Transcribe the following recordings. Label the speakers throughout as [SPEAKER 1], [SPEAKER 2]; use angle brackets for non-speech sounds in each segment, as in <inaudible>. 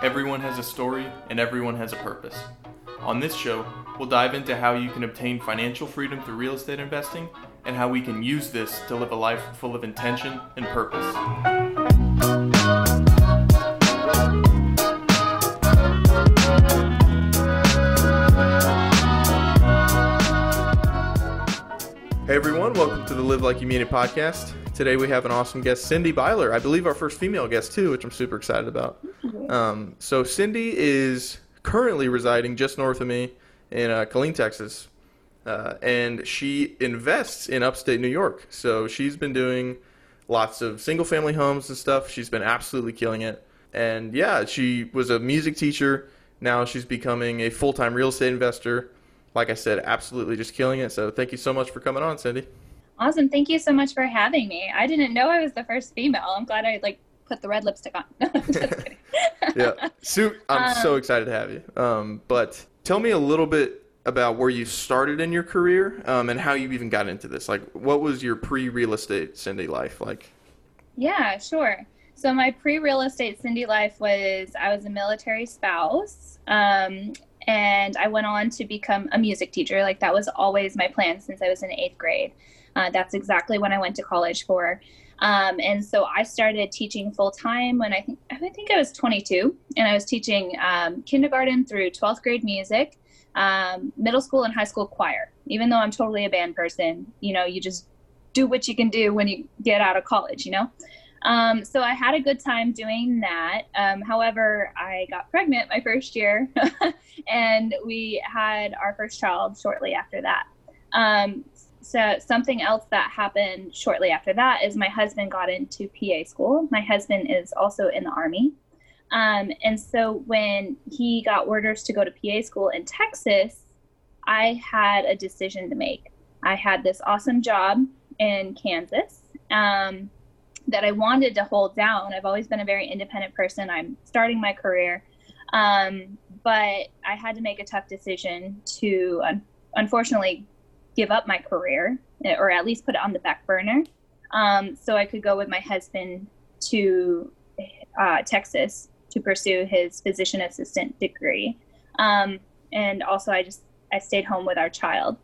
[SPEAKER 1] Everyone has a story and everyone has a purpose. On this show, we'll dive into how you can obtain financial freedom through real estate investing and how we can use this to live a life full of intention and purpose. Hey everyone, welcome to the Live Like You Mean It podcast. Today we have an awesome guest, Cindy Byler. I believe our first female guest too, which I'm super excited about. Um, so Cindy is currently residing just north of me in uh, Killeen, Texas, uh, and she invests in upstate New York. So she's been doing lots of single family homes and stuff. She's been absolutely killing it. And yeah, she was a music teacher. Now she's becoming a full time real estate investor like I said, absolutely just killing it. So thank you so much for coming on, Cindy.
[SPEAKER 2] Awesome. Thank you so much for having me. I didn't know I was the first female. I'm glad I like put the red lipstick on. <laughs> <laughs>
[SPEAKER 1] yeah. Sue, I'm um, so excited to have you. Um, but tell me a little bit about where you started in your career um, and how you even got into this. Like, what was your pre real estate Cindy life like?
[SPEAKER 2] Yeah, sure. So my pre real estate Cindy life was I was a military spouse. Um, and I went on to become a music teacher. Like that was always my plan since I was in eighth grade. Uh, that's exactly what I went to college for. Um, and so I started teaching full time when I think I think I was 22, and I was teaching um, kindergarten through 12th grade music, um, middle school and high school choir. Even though I'm totally a band person, you know, you just do what you can do when you get out of college, you know. Um, so I had a good time doing that. Um, however, I got pregnant my first year, <laughs> and we had our first child shortly after that. So something else that happened shortly after that is my husband got into PA school. My husband is also in the army. Um, and so when he got orders to go to PA school in Texas, I had a decision to make. I had this awesome job in Kansas. Um, that I wanted to hold down. I've always been a very independent person. I'm starting my career. Um, but I had to make a tough decision to, un- unfortunately, give up my career or at least put it on the back burner um, so I could go with my husband to uh, Texas to pursue his physician assistant degree. Um, and also, I just I stayed home with our child.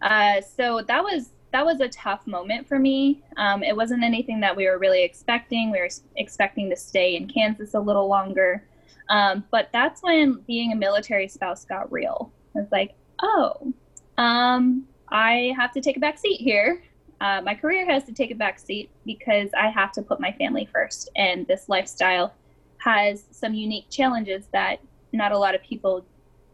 [SPEAKER 2] Uh, so that was that was a tough moment for me. Um, it wasn't anything that we were really expecting. We were expecting to stay in Kansas a little longer. Um, but that's when being a military spouse got real. It's like, oh, um, I have to take a back seat here. Uh, my career has to take a back seat because I have to put my family first. And this lifestyle has some unique challenges that not a lot of people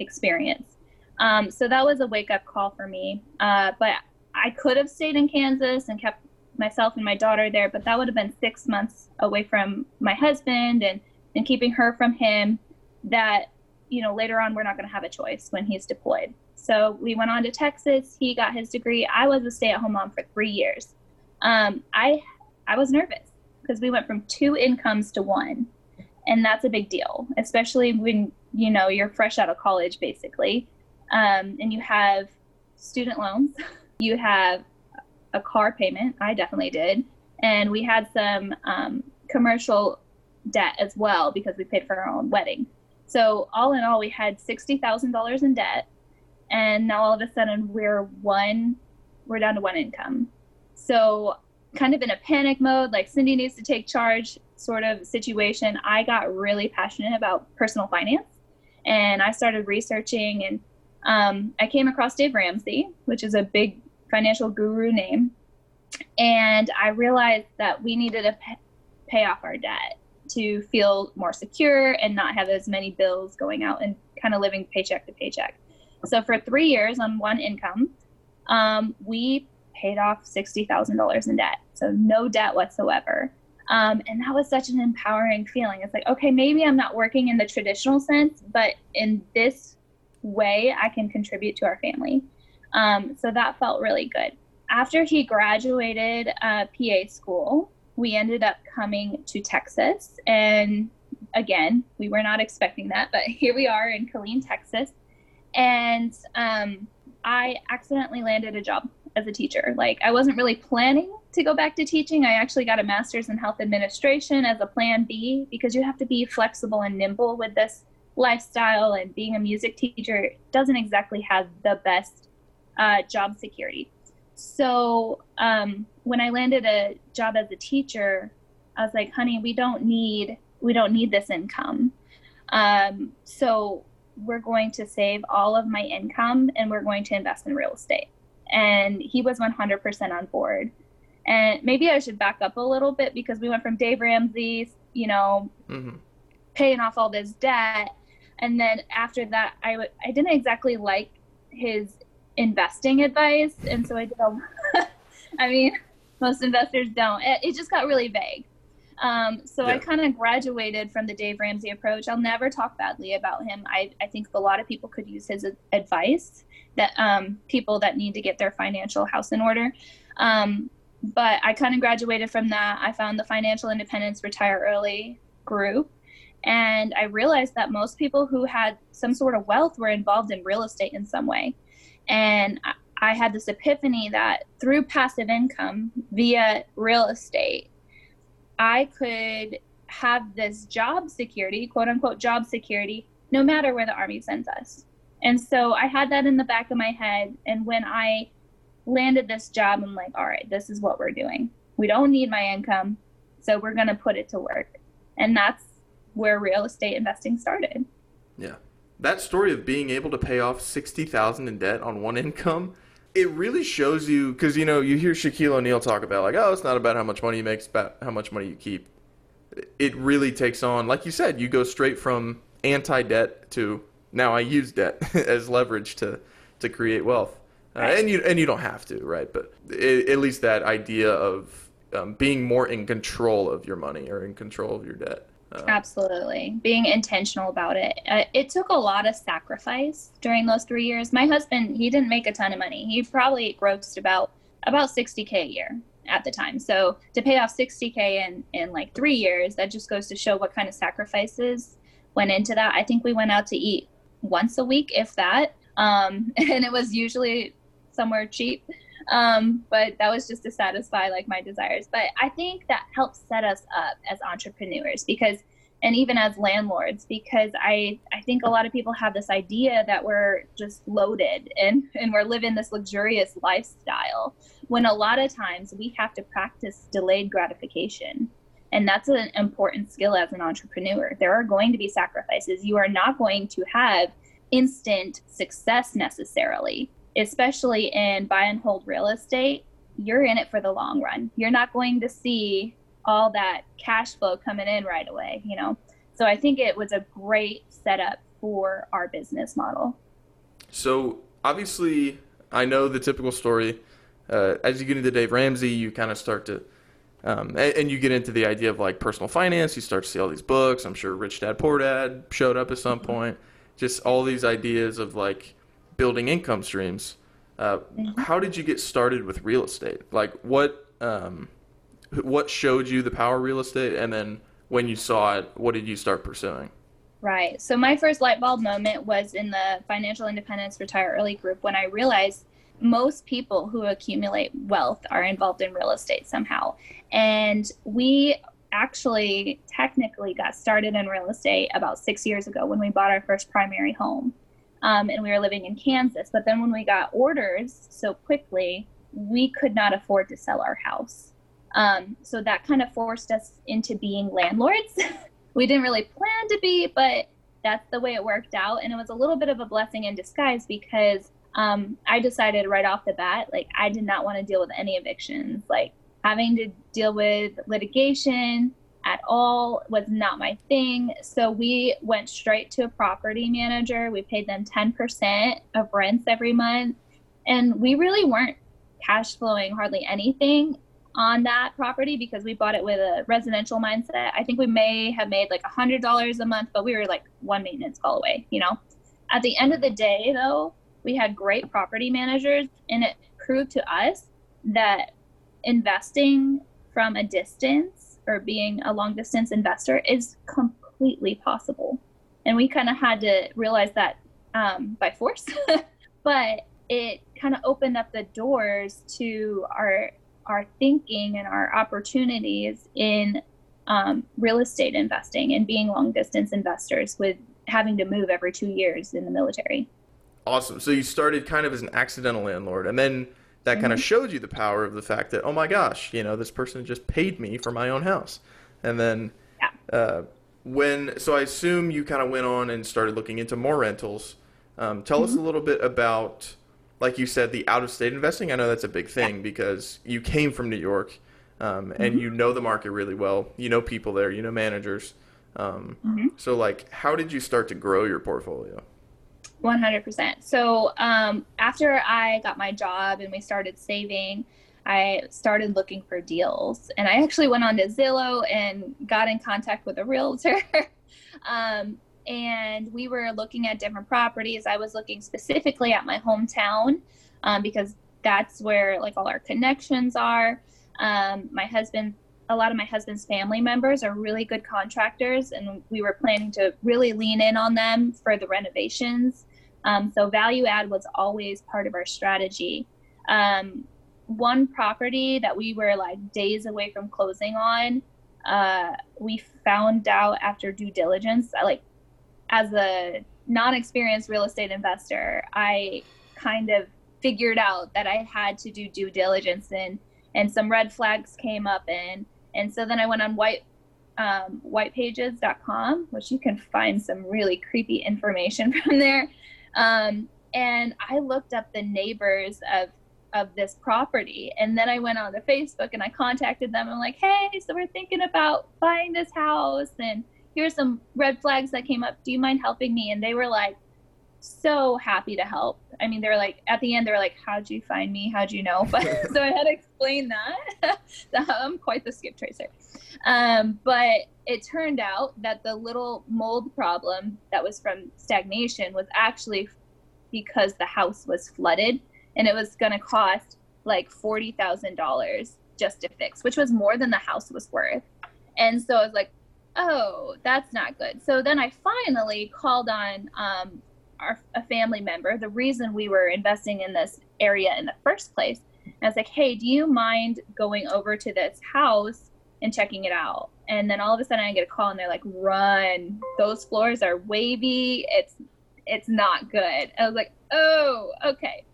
[SPEAKER 2] experience. Um, so that was a wake up call for me. Uh, but I could have stayed in Kansas and kept myself and my daughter there, but that would have been six months away from my husband and, and keeping her from him that, you know, later on we're not going to have a choice when he's deployed. So we went on to Texas. He got his degree. I was a stay at home mom for three years. Um, I, I was nervous because we went from two incomes to one. And that's a big deal, especially when, you know, you're fresh out of college, basically. Um, and you have student loans you have a car payment. I definitely did. And we had some um, commercial debt as well because we paid for our own wedding. So, all in all, we had $60,000 in debt. And now all of a sudden, we're one, we're down to one income. So, kind of in a panic mode, like Cindy needs to take charge sort of situation, I got really passionate about personal finance. And I started researching and um, I came across Dave Ramsey, which is a big financial guru name. And I realized that we needed to pay off our debt to feel more secure and not have as many bills going out and kind of living paycheck to paycheck. So for three years on one income, um, we paid off $60,000 in debt. So no debt whatsoever. Um, and that was such an empowering feeling. It's like, okay, maybe I'm not working in the traditional sense, but in this way, I can contribute to our family. Um, so that felt really good. After he graduated uh, PA school, we ended up coming to Texas. And again, we were not expecting that, but <laughs> here we are in Killeen, Texas. And um, I accidentally landed a job as a teacher. Like, I wasn't really planning to go back to teaching. I actually got a master's in health administration as a plan B because you have to be flexible and nimble with this lifestyle. And being a music teacher doesn't exactly have the best uh, job security. So um, when I landed a job as a teacher, I was like, honey, we don't need we don't need this income. Um, so we're going to save all of my income and we're going to invest in real estate. And he was 100% on board. And maybe I should back up a little bit because we went from Dave Ramsey, you know, mm-hmm. paying off all this debt. And then after that, I w- I didn't exactly like his investing advice. And so I did a, <laughs> I mean, most investors don't. It, it just got really vague. Um, so yeah. I kind of graduated from the Dave Ramsey approach. I'll never talk badly about him. I, I think a lot of people could use his advice that um, people that need to get their financial house in order. Um, but I kind of graduated from that. I found the Financial Independence Retire Early group. And I realized that most people who had some sort of wealth were involved in real estate in some way. And I, had this epiphany that through passive income via real estate, I could have this job security, quote unquote job security, no matter where the Army sends us. And so I had that in the back of my head. And when I landed this job, I'm like, all right, this is what we're doing. We don't need my income. So we're going to put it to work. And that's where real estate investing started.
[SPEAKER 1] Yeah. That story of being able to pay off 60,000 in debt on one income it really shows you because you know you hear Shaquille O'Neal talk about like oh it's not about how much money you make, it's about how much money you keep. It really takes on, like you said, you go straight from anti-debt to now I use debt <laughs> as leverage to to create wealth, uh, and you and you don't have to, right? But it, at least that idea of um, being more in control of your money or in control of your debt.
[SPEAKER 2] Uh, Absolutely. Being intentional about it. Uh, it took a lot of sacrifice during those three years. My husband, he didn't make a ton of money. He probably grossed about about 60k a year at the time. So to pay off 60k in in like three years, that just goes to show what kind of sacrifices went into that. I think we went out to eat once a week, if that, um, <laughs> and it was usually somewhere cheap. Um, but that was just to satisfy like my desires. But I think that helps set us up as entrepreneurs because and even as landlords because I I think a lot of people have this idea that we're just loaded and and we're living this luxurious lifestyle when a lot of times we have to practice delayed gratification. And that's an important skill as an entrepreneur. There are going to be sacrifices. You are not going to have instant success necessarily especially in buy and hold real estate, you're in it for the long run. You're not going to see all that cash flow coming in right away, you know? So I think it was a great setup for our business model.
[SPEAKER 1] So obviously, I know the typical story. Uh, as you get into Dave Ramsey, you kind of start to, um, and, and, you get into the idea of like personal finance. You start to see all these books. I'm sure Rich Dad Poor Dad showed up at some point. Just all these ideas of like building income streams. Uh, mm-hmm. How did you get started with real estate? Like what um, what showed you the power of real estate, and then when you saw it, what did you start pursuing?
[SPEAKER 2] Right. So my first light bulb moment was in the Financial Independence Retire Early group when I realized most people who accumulate wealth are involved in real estate somehow. And we actually technically got started in real estate about six years ago when we bought our first primary home um, and we were living in Kansas. But then when we got orders so quickly, we could not afford to sell our house. Um, so that kind of forced us into being landlords. <laughs> we didn't really plan to be, but that's the way it worked out. And it was a little bit of a blessing in disguise because um, I decided right off the bat, like, I did not want to deal with any evictions. Like, having to deal with litigation, at all was not my thing. So we went straight to a property manager. We paid them 10% of rents every month. And we really weren't cash flowing hardly anything on that property because we bought it with a residential mindset. I think we may have made like a $100 a month, but we were like one maintenance call away, you know? At the end of the day, though, we had great property managers, and it proved to us that investing from a distance or being a long distance investor is completely possible. And we kind of had to realize that um, by force, <laughs> but it kind of opened up the doors to our our thinking and our opportunities in um, real estate investing and being long distance investors with having to move every two years in the military.
[SPEAKER 1] Awesome. So you started kind of as an accidental landlord, and then that mm-hmm. kind of showed you the power of the fact that, oh my gosh, you know, this person just paid me for my own house. And then yeah. uh, when, so I assume you kind of went on and started looking into more rentals. Um, tell mm-hmm. us a little bit about, like you said, the out of state investing. I know that's a big thing yeah. because you came from New York um, and mm-hmm. you know the market really well. You know people there, you know managers. Um, mm-hmm. So, like, how did you start to grow your portfolio?
[SPEAKER 2] 100%. So, um, after I got my job and we started saving, I started looking for deals. And I actually went on to Zillow and got in contact with a realtor. <laughs> um, and we were looking at different properties. I was looking specifically at my hometown um, because that's where like all our connections are. Um, my husband, a lot of my husband's family members are really good contractors, and we were planning to really lean in on them for the renovations. Um, so value add was always part of our strategy. Um, one property that we were like days away from closing on, uh, we found out after due diligence, like as a non-experienced real estate investor, I kind of figured out that I had to do due diligence and and some red flags came up and and so then I went on white um, whitepages.com, which you can find some really creepy information <laughs> from there. Um, and I looked up the neighbors of of this property, and then I went on to Facebook and I contacted them. I'm like, hey, so we're thinking about buying this house, and here's some red flags that came up. Do you mind helping me? And they were like, so happy to help. I mean, they were like, at the end, they were like, how'd you find me? How'd you know? But <laughs> so I had to explain that. <laughs> I'm quite the skip tracer. Um, but it turned out that the little mold problem that was from stagnation was actually because the house was flooded and it was going to cost like $40,000 just to fix, which was more than the house was worth. And so I was like, oh, that's not good. So then I finally called on um, our, a family member, the reason we were investing in this area in the first place. And I was like, hey, do you mind going over to this house and checking it out? And then all of a sudden I get a call and they're like, run. Those floors are wavy. It's it's not good. I was like, oh, okay.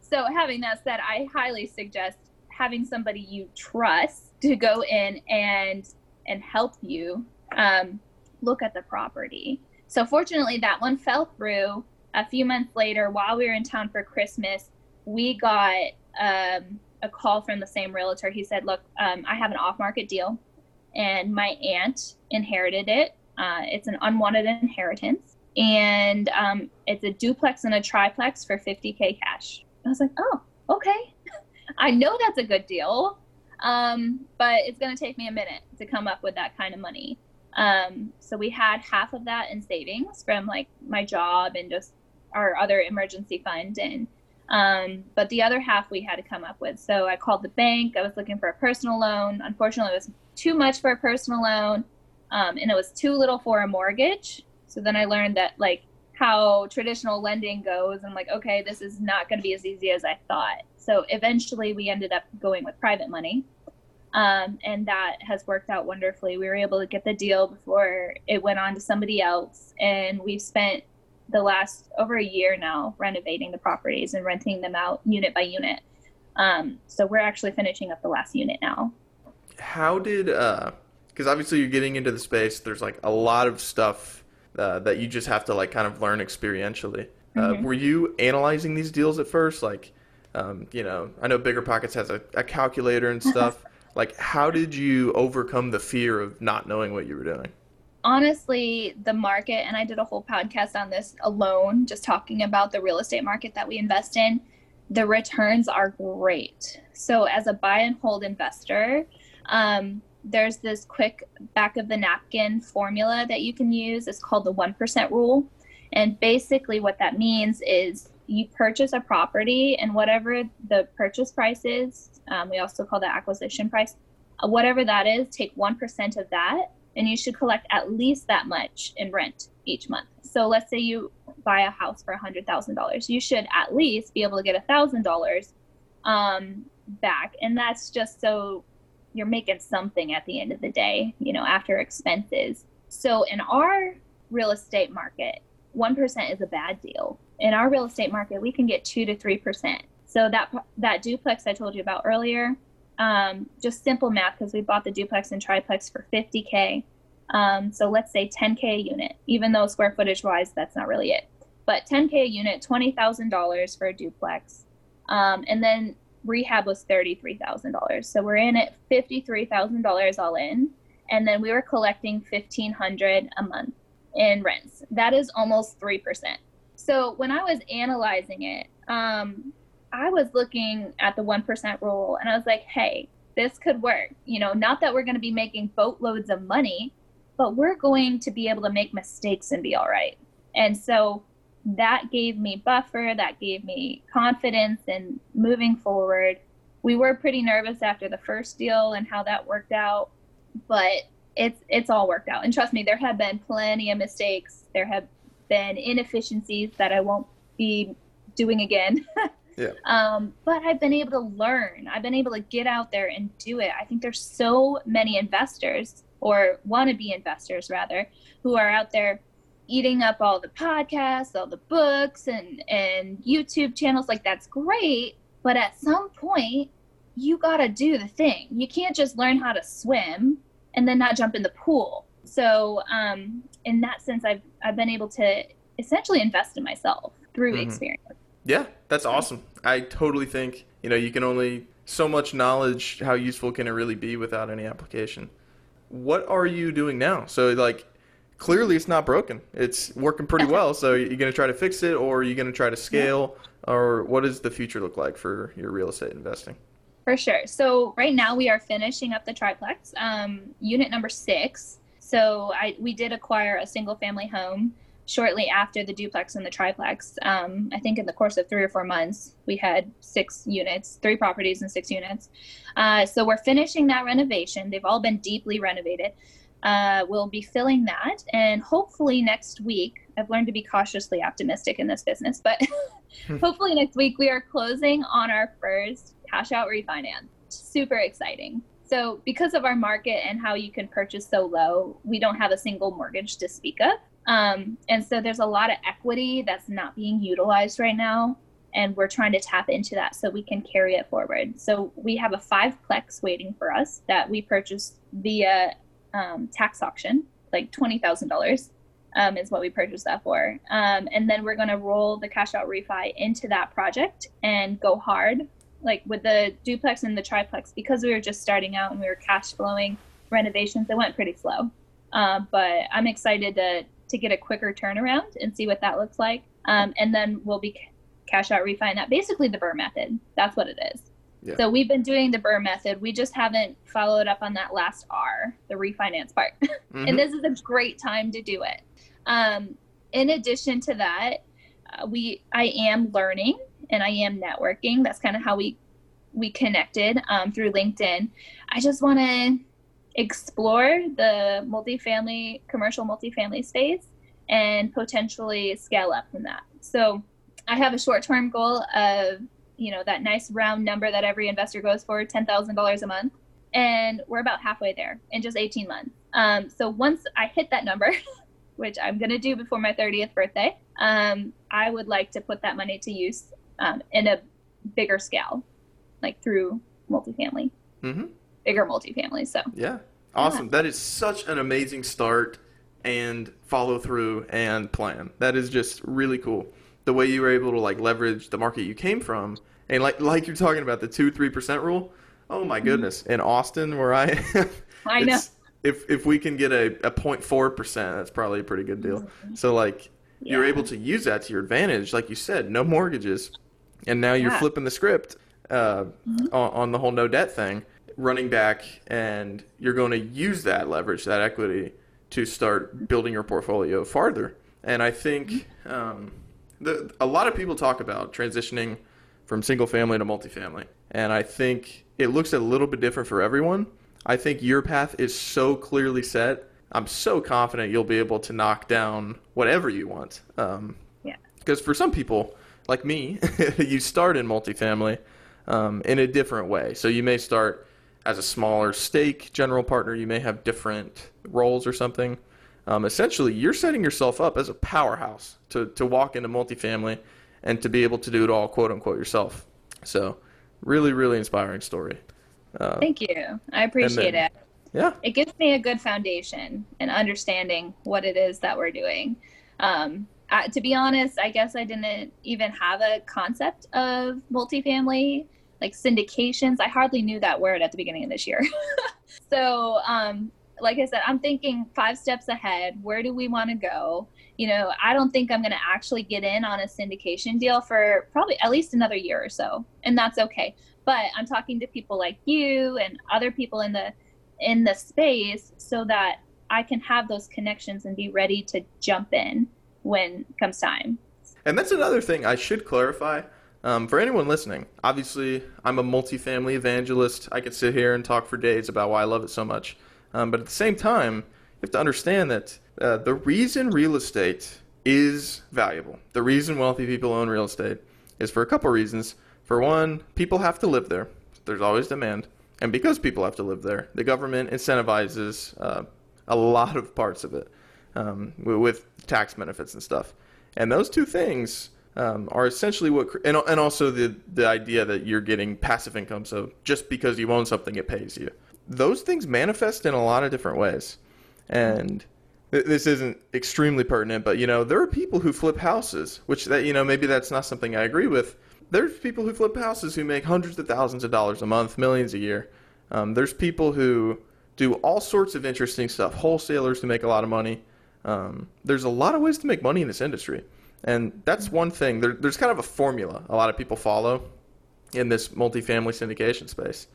[SPEAKER 2] So having that said, I highly suggest having somebody you trust to go in and and help you um, look at the property. So fortunately, that one fell through a few months later, while we were in town for Christmas, we got um, a call from the same realtor. He said, Look, um, I have an off market deal, and my aunt inherited it. Uh, it's an unwanted inheritance, and um, it's a duplex and a triplex for 50K cash. I was like, Oh, okay. <laughs> I know that's a good deal, um, but it's going to take me a minute to come up with that kind of money. Um, so we had half of that in savings from like my job and just our other emergency fund and um, but the other half we had to come up with. So I called the bank. I was looking for a personal loan. Unfortunately, it was too much for a personal loan, um, and it was too little for a mortgage. So then I learned that like how traditional lending goes. I'm like, okay, this is not going to be as easy as I thought. So eventually, we ended up going with private money, um, and that has worked out wonderfully. We were able to get the deal before it went on to somebody else, and we've spent the last over a year now renovating the properties and renting them out unit by unit. Um, so we're actually finishing up the last unit now.
[SPEAKER 1] How did uh because obviously you're getting into the space there's like a lot of stuff uh, that you just have to like kind of learn experientially uh, mm-hmm. were you analyzing these deals at first like um, you know i know BiggerPockets has a, a calculator and <laughs> stuff like how did you overcome the fear of not knowing what you were doing
[SPEAKER 2] honestly, the market, and I did a whole podcast on this alone, just talking about the real estate market that we invest in. The returns are great. So, as a buy and hold investor, um, there's this quick back of the napkin formula that you can use. It's called the 1% rule. And basically, what that means is you purchase a property, and whatever the purchase price is, um, we also call the acquisition price, uh, whatever that is, take 1% of that and you should collect at least that much in rent each month. So let's say you buy a house for $100,000. You should at least be able to get $1,000 um, back. And that's just so you're making something at the end of the day, you know, after expenses. So in our real estate market, 1% is a bad deal. In our real estate market, we can get 2 to 3%. So that that duplex I told you about earlier, um, just simple math because we bought the duplex and triplex for 50k. Um, so let's say 10k a unit, even though square footage wise that's not really it. But 10k a unit, twenty thousand dollars for a duplex, um, and then rehab was thirty-three thousand dollars. So we're in at fifty-three thousand dollars all in, and then we were collecting fifteen hundred a month in rents. That is almost three percent. So when I was analyzing it, um, I was looking at the one percent rule, and I was like, hey, this could work. You know, not that we're going to be making boatloads of money, but we're going to be able to make mistakes and be all right. And so that gave me buffer, that gave me confidence in moving forward. We were pretty nervous after the first deal and how that worked out, but it's it's all worked out. And trust me, there have been plenty of mistakes. There have been inefficiencies that I won't be doing again. <laughs>
[SPEAKER 1] yeah.
[SPEAKER 2] Um, but I've been able to learn. I've been able to get out there and do it. I think there's so many investors or wannabe investors rather who are out there eating up all the podcasts, all the books and and YouTube channels like that's great, but at some point you got to do the thing. You can't just learn how to swim and then not jump in the pool. So, um, in that sense I've I've been able to essentially invest in myself through mm-hmm. experience.
[SPEAKER 1] Yeah, that's awesome. I totally think, you know, you can only so much knowledge how useful can it really be without any application. What are you doing now? So like clearly it's not broken. It's working pretty well. So you're going to try to fix it, or you're you going to try to scale, yeah. or what does the future look like for your real estate investing?
[SPEAKER 2] For sure. So right now we are finishing up the triplex, um, unit number six. So I we did acquire a single family home shortly after the duplex and the triplex. Um, I think in the course of three or four months, we had six units, three properties and six units. Uh, so we're finishing that renovation. They've all been deeply renovated uh, we'll be filling that. And hopefully next week, I've learned to be cautiously optimistic in this business, but <laughs> hopefully next week we are closing on our first cash out refinance. Super exciting. So, because of our market and how you can purchase so low, we don't have a single mortgage to speak of. Um, and so, there's a lot of equity that's not being utilized right now. And we're trying to tap into that so we can carry it forward. So, we have a five plex waiting for us that we purchased via um, tax auction, like twenty thousand um, dollars is what we purchased that for. Um, and then we're going to roll the cash out refi into that project and go hard, like with the duplex and the triplex, because we were just starting out and we were cash flowing renovations. It went pretty slow, uh, but I'm excited to to get a quicker turnaround and see what that looks like. Um, and then we'll be cash out refi that. Basically, the BRRRR method. That's what it is. Yeah. So we've been doing the BRRRR method. We just haven't followed up on that last R, the refinance part. <laughs> Mm-hmm. and this is a great time to do it. Um, in addition to that, uh, we I am learning and I am networking. That's kind of how we we connected um, through LinkedIn. I just want to explore the multifamily commercial multifamily space and potentially scale up from that. So I have a short term goal of you know that nice round number that every investor goes for $10000 a month and we're about halfway there in just 18 months um, so once i hit that number <laughs> which i'm going to do before my 30th birthday um, i would like to put that money to use um, in a bigger scale like through multifamily mm-hmm. Bigger multifamily so
[SPEAKER 1] yeah awesome yeah. that is such an amazing start and follow through and plan that is just really cool the way you were able to like leverage the market you came from and like like you're talking about the two three percent rule. Oh my mm-hmm. goodness! In Austin, where I <laughs>
[SPEAKER 2] I <laughs> know
[SPEAKER 1] if if we can get a, a 0.4 percent, that's probably a pretty good deal. Mm-hmm. So like yeah. you're able to use that to your advantage, like you said, no mortgages, and now you're yeah. flipping the script uh, mm-hmm. on, on the whole no debt thing, running back, and you're going to use that leverage, that equity, to start building your portfolio farther. And I think um, the, a lot of people talk about transitioning from single family to multifamily. And I think it looks a little bit different for everyone. I think your path is so clearly set. I'm so confident you'll be able to knock down whatever you want. Um,
[SPEAKER 2] yeah.
[SPEAKER 1] Because for some people, like me, <laughs> you start in multifamily, um, in a different way. So you may start as a smaller stake general partner. You may have different roles or something. Um, essentially, you're setting yourself up as a powerhouse to, to walk into multifamily and to be able to do it all, quote unquote, yourself. So, really, really inspiring story.
[SPEAKER 2] Uh, Thank you. I appreciate then, it.
[SPEAKER 1] Yeah.
[SPEAKER 2] It gives me a good foundation and understanding what it is that we're doing. Um, uh, to be honest, I guess I didn't even have a concept of multifamily, like syndications. I hardly knew that word at the beginning of this year. <laughs> so, um, like I said, I'm thinking five steps ahead. Where do we want to go? You know, I don't think I'm going to actually get in on a syndication deal for probably at least another year or so, and that's okay. But I'm talking to people like you and other people in the in the space so that I can have those connections and be ready to jump in when comes time.
[SPEAKER 1] And that's another thing I should clarify. Um, for anyone listening, obviously, I'm a multifamily evangelist. I could sit here and talk for days about why I love it so much. Um, but at the same time, you have to understand that uh, the reason real estate is valuable, the reason wealthy people own real estate, is for a couple reasons. For one, people have to live there. There's always demand. And because people have to live there, the government incentivizes uh, a lot of parts of it um, with tax benefits and stuff. And those two things um, are essentially what, and, and also the, the idea that you're getting passive income. So just because you own something, it pays you. Those things manifest in a lot of different ways. And th- this isn't extremely pertinent, but you know, there are people who flip houses, which that, you know, maybe that's not something I agree with. There's people who flip houses who make hundreds of thousands of dollars a month, millions a year. Um, there's people who do all sorts of interesting stuff, wholesalers who make a lot of money. Um, there's a lot of ways to make money in this industry. And that's one thing. There, there's kind of a formula a lot of people follow in this multifamily syndication space.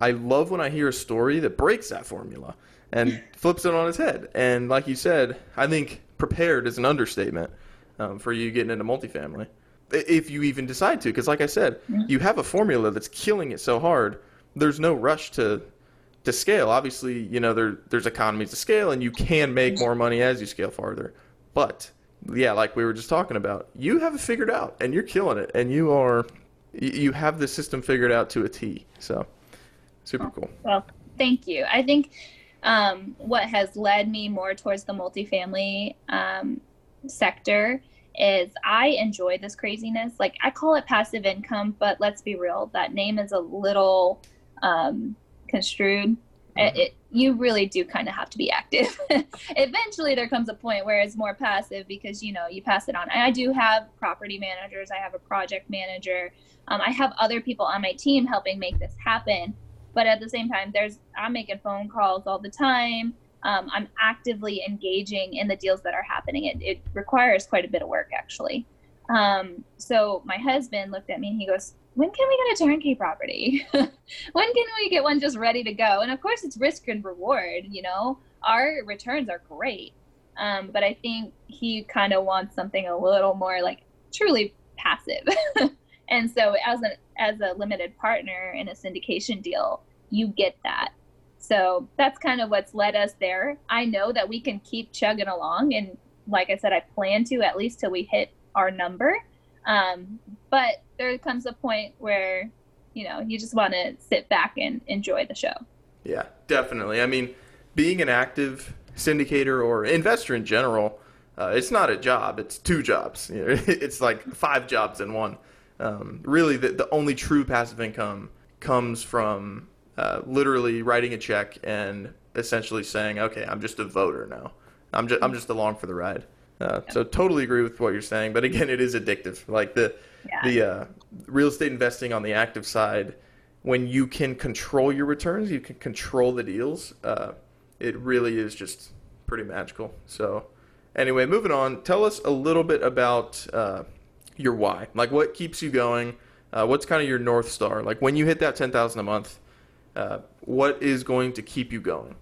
[SPEAKER 1] I love when I hear a story that breaks that formula and flips it on its head. And like you said, I think prepared is an understatement um, for you getting into multifamily. If you even decide to, because like I said, you have a formula that's killing it so hard. There's no rush to to scale. Obviously, you know there there's economies to scale, and you can make more money as you scale farther. But yeah, like we were just talking about, you have it figured out, and you're killing it, and you are you have the system figured out to a T. So super cool.
[SPEAKER 2] Well, thank you. I think um, what has led me more towards the multifamily um, sector is I enjoy this craziness. Like I call it passive income, but let's be real, that name is a little um, construed. Mm-hmm. It, you really do kind of have to be active. <laughs> Eventually, there comes a point where it's more passive because you know you pass it on. I do have property managers. I have a project manager. Um, I have other people on my team helping make this happen. But at the same time, there's I'm making phone calls all the time. Um, I'm actively engaging in the deals that are happening. It, it requires quite a bit of work, actually. Um, so my husband looked at me and he goes, when can we get a turnkey property? <laughs> when can we get one just ready to go? And of course, it's risk and reward. You know, our returns are great, um, but I think he kind of wants something a little more like truly passive. <laughs> and so, as a as a limited partner in a syndication deal, you get that. So that's kind of what's led us there. I know that we can keep chugging along, and like I said, I plan to at least till we hit our number. Um, but there comes a point where, you know, you just want to sit back and enjoy the show.
[SPEAKER 1] Yeah, definitely. I mean, being an active syndicator or investor in general, uh, it's not a job; it's two jobs. You <laughs> know, it's like five jobs in one. Um, really, the, the only true passive income comes from uh, literally writing a check and essentially saying, "Okay, I'm just a voter now. I'm just I'm just along for the ride." Uh, yeah. So totally agree with what you're saying, but again, it is addictive. Like the yeah. the uh, real estate investing on the active side, when you can control your returns, you can control the deals. Uh, it really is just pretty magical. So anyway, moving on. Tell us a little bit about uh, your why. Like what keeps you going. Uh, what's kind of your north star? Like when you hit that ten thousand a month, uh, what is going to keep you going?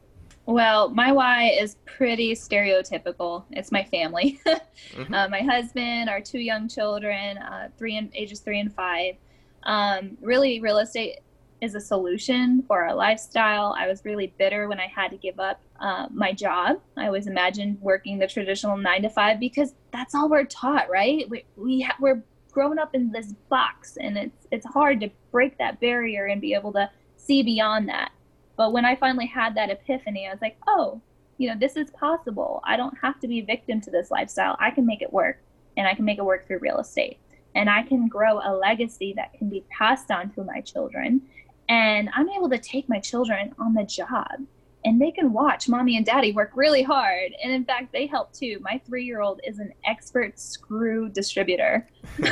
[SPEAKER 2] Well, my why is pretty stereotypical. It's my family. <laughs> mm-hmm. uh, my husband, our two young children, uh, three and ages three and five. Um, really, real estate is a solution for our lifestyle. I was really bitter when I had to give up uh, my job. I always imagined working the traditional nine to five because that's all we're taught, right? We, we ha- we're grown up in this box and it's it's hard to break that barrier and be able to see beyond that. But when I finally had that epiphany, I was like, oh, you know, this is possible. I don't have to be a victim to this lifestyle. I can make it work and I can make it work through real estate. And I can grow a legacy that can be passed on to my children. And I'm able to take my children on the job and they can watch mommy and daddy work really hard. And in fact, they help too. My three year old is an expert screw distributor. <laughs>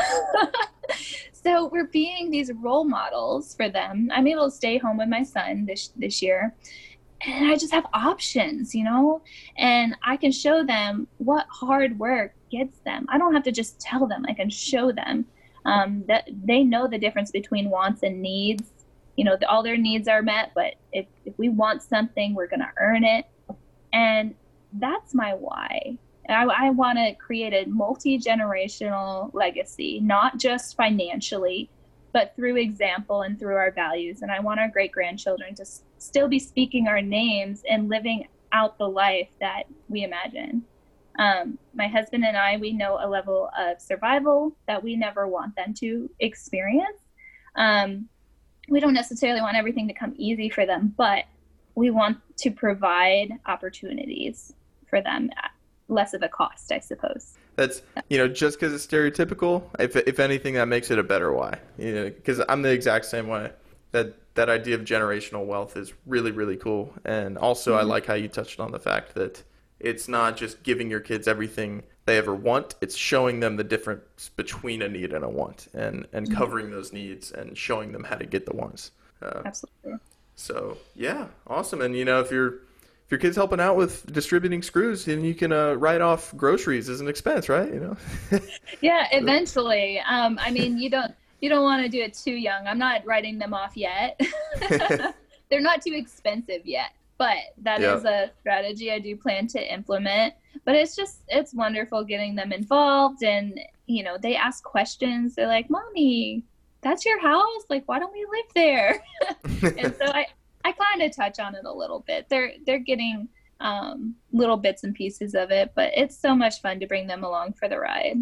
[SPEAKER 2] <laughs> so we're being these role models for them. I'm able to stay home with my son this, this year. And I just have options, you know, and I can show them what hard work gets them. I don't have to just tell them, I can show them um, that they know the difference between wants and needs you know all their needs are met but if, if we want something we're going to earn it and that's my why i, I want to create a multi-generational legacy not just financially but through example and through our values. And i want our great grandchildren to s- still be speaking our names and living out the life that we imagine. Um, my husband and i we know a level of survival that we never want them to experience. Um, we don't necessarily want everything to come easy for them, but we want to provide opportunities for them less of a cost, I suppose.
[SPEAKER 1] That's you know just because it's stereotypical. If if anything, that makes it a better why. You know, because I'm the exact same way. That that idea of generational wealth is really really cool, and also mm-hmm. I like how you touched on the fact that it's not just giving your kids everything they ever want. It's showing them the difference between a need and a want, and and mm-hmm. covering those needs and showing them how to get the wants.
[SPEAKER 2] Uh, Absolutely.
[SPEAKER 1] So yeah, awesome. And you know, if you're if your kid's helping out with distributing screws, then you can uh, write off groceries as an expense, right? You know. <laughs>
[SPEAKER 2] yeah, eventually. Um, I mean, you don't you don't want to do it too young. I'm not writing them off yet. <laughs> <laughs> They're not too expensive yet but that is a strategy I do plan to implement. But it's just it's wonderful getting them involved and you know, they ask questions. They're like, "Mommy, that's your house? Like, why don't we live there?" and so I I kind of touch on it a little bit. They're they're getting um, little bits and pieces of it, but it's so much fun to bring them along for the ride.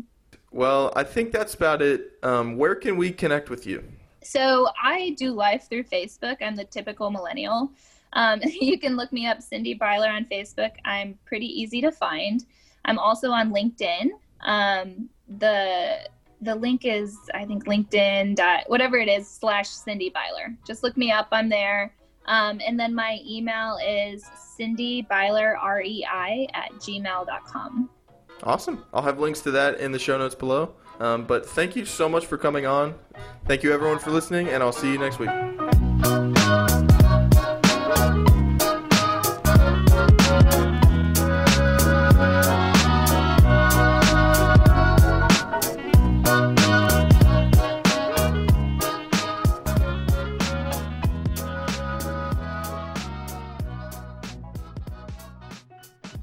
[SPEAKER 1] Well, I think that's about it. Um, where can we connect with you?
[SPEAKER 2] So I do life through Facebook. I'm the typical millennial. Um, <laughs> you can look me up, Cindy Byler, on Facebook. I'm pretty easy to find. I'm also on LinkedIn. Um, the the link is I think LinkedIn dot whatever it is slash Cindy Byler. Just look me up. I'm there. Um, and then my email is Cindy Byler R E I at gmail.com.
[SPEAKER 1] Awesome. I'll have links to that in the show notes below. Um, but thank you so much for coming on. Thank you everyone for listening, and I'll see you next week.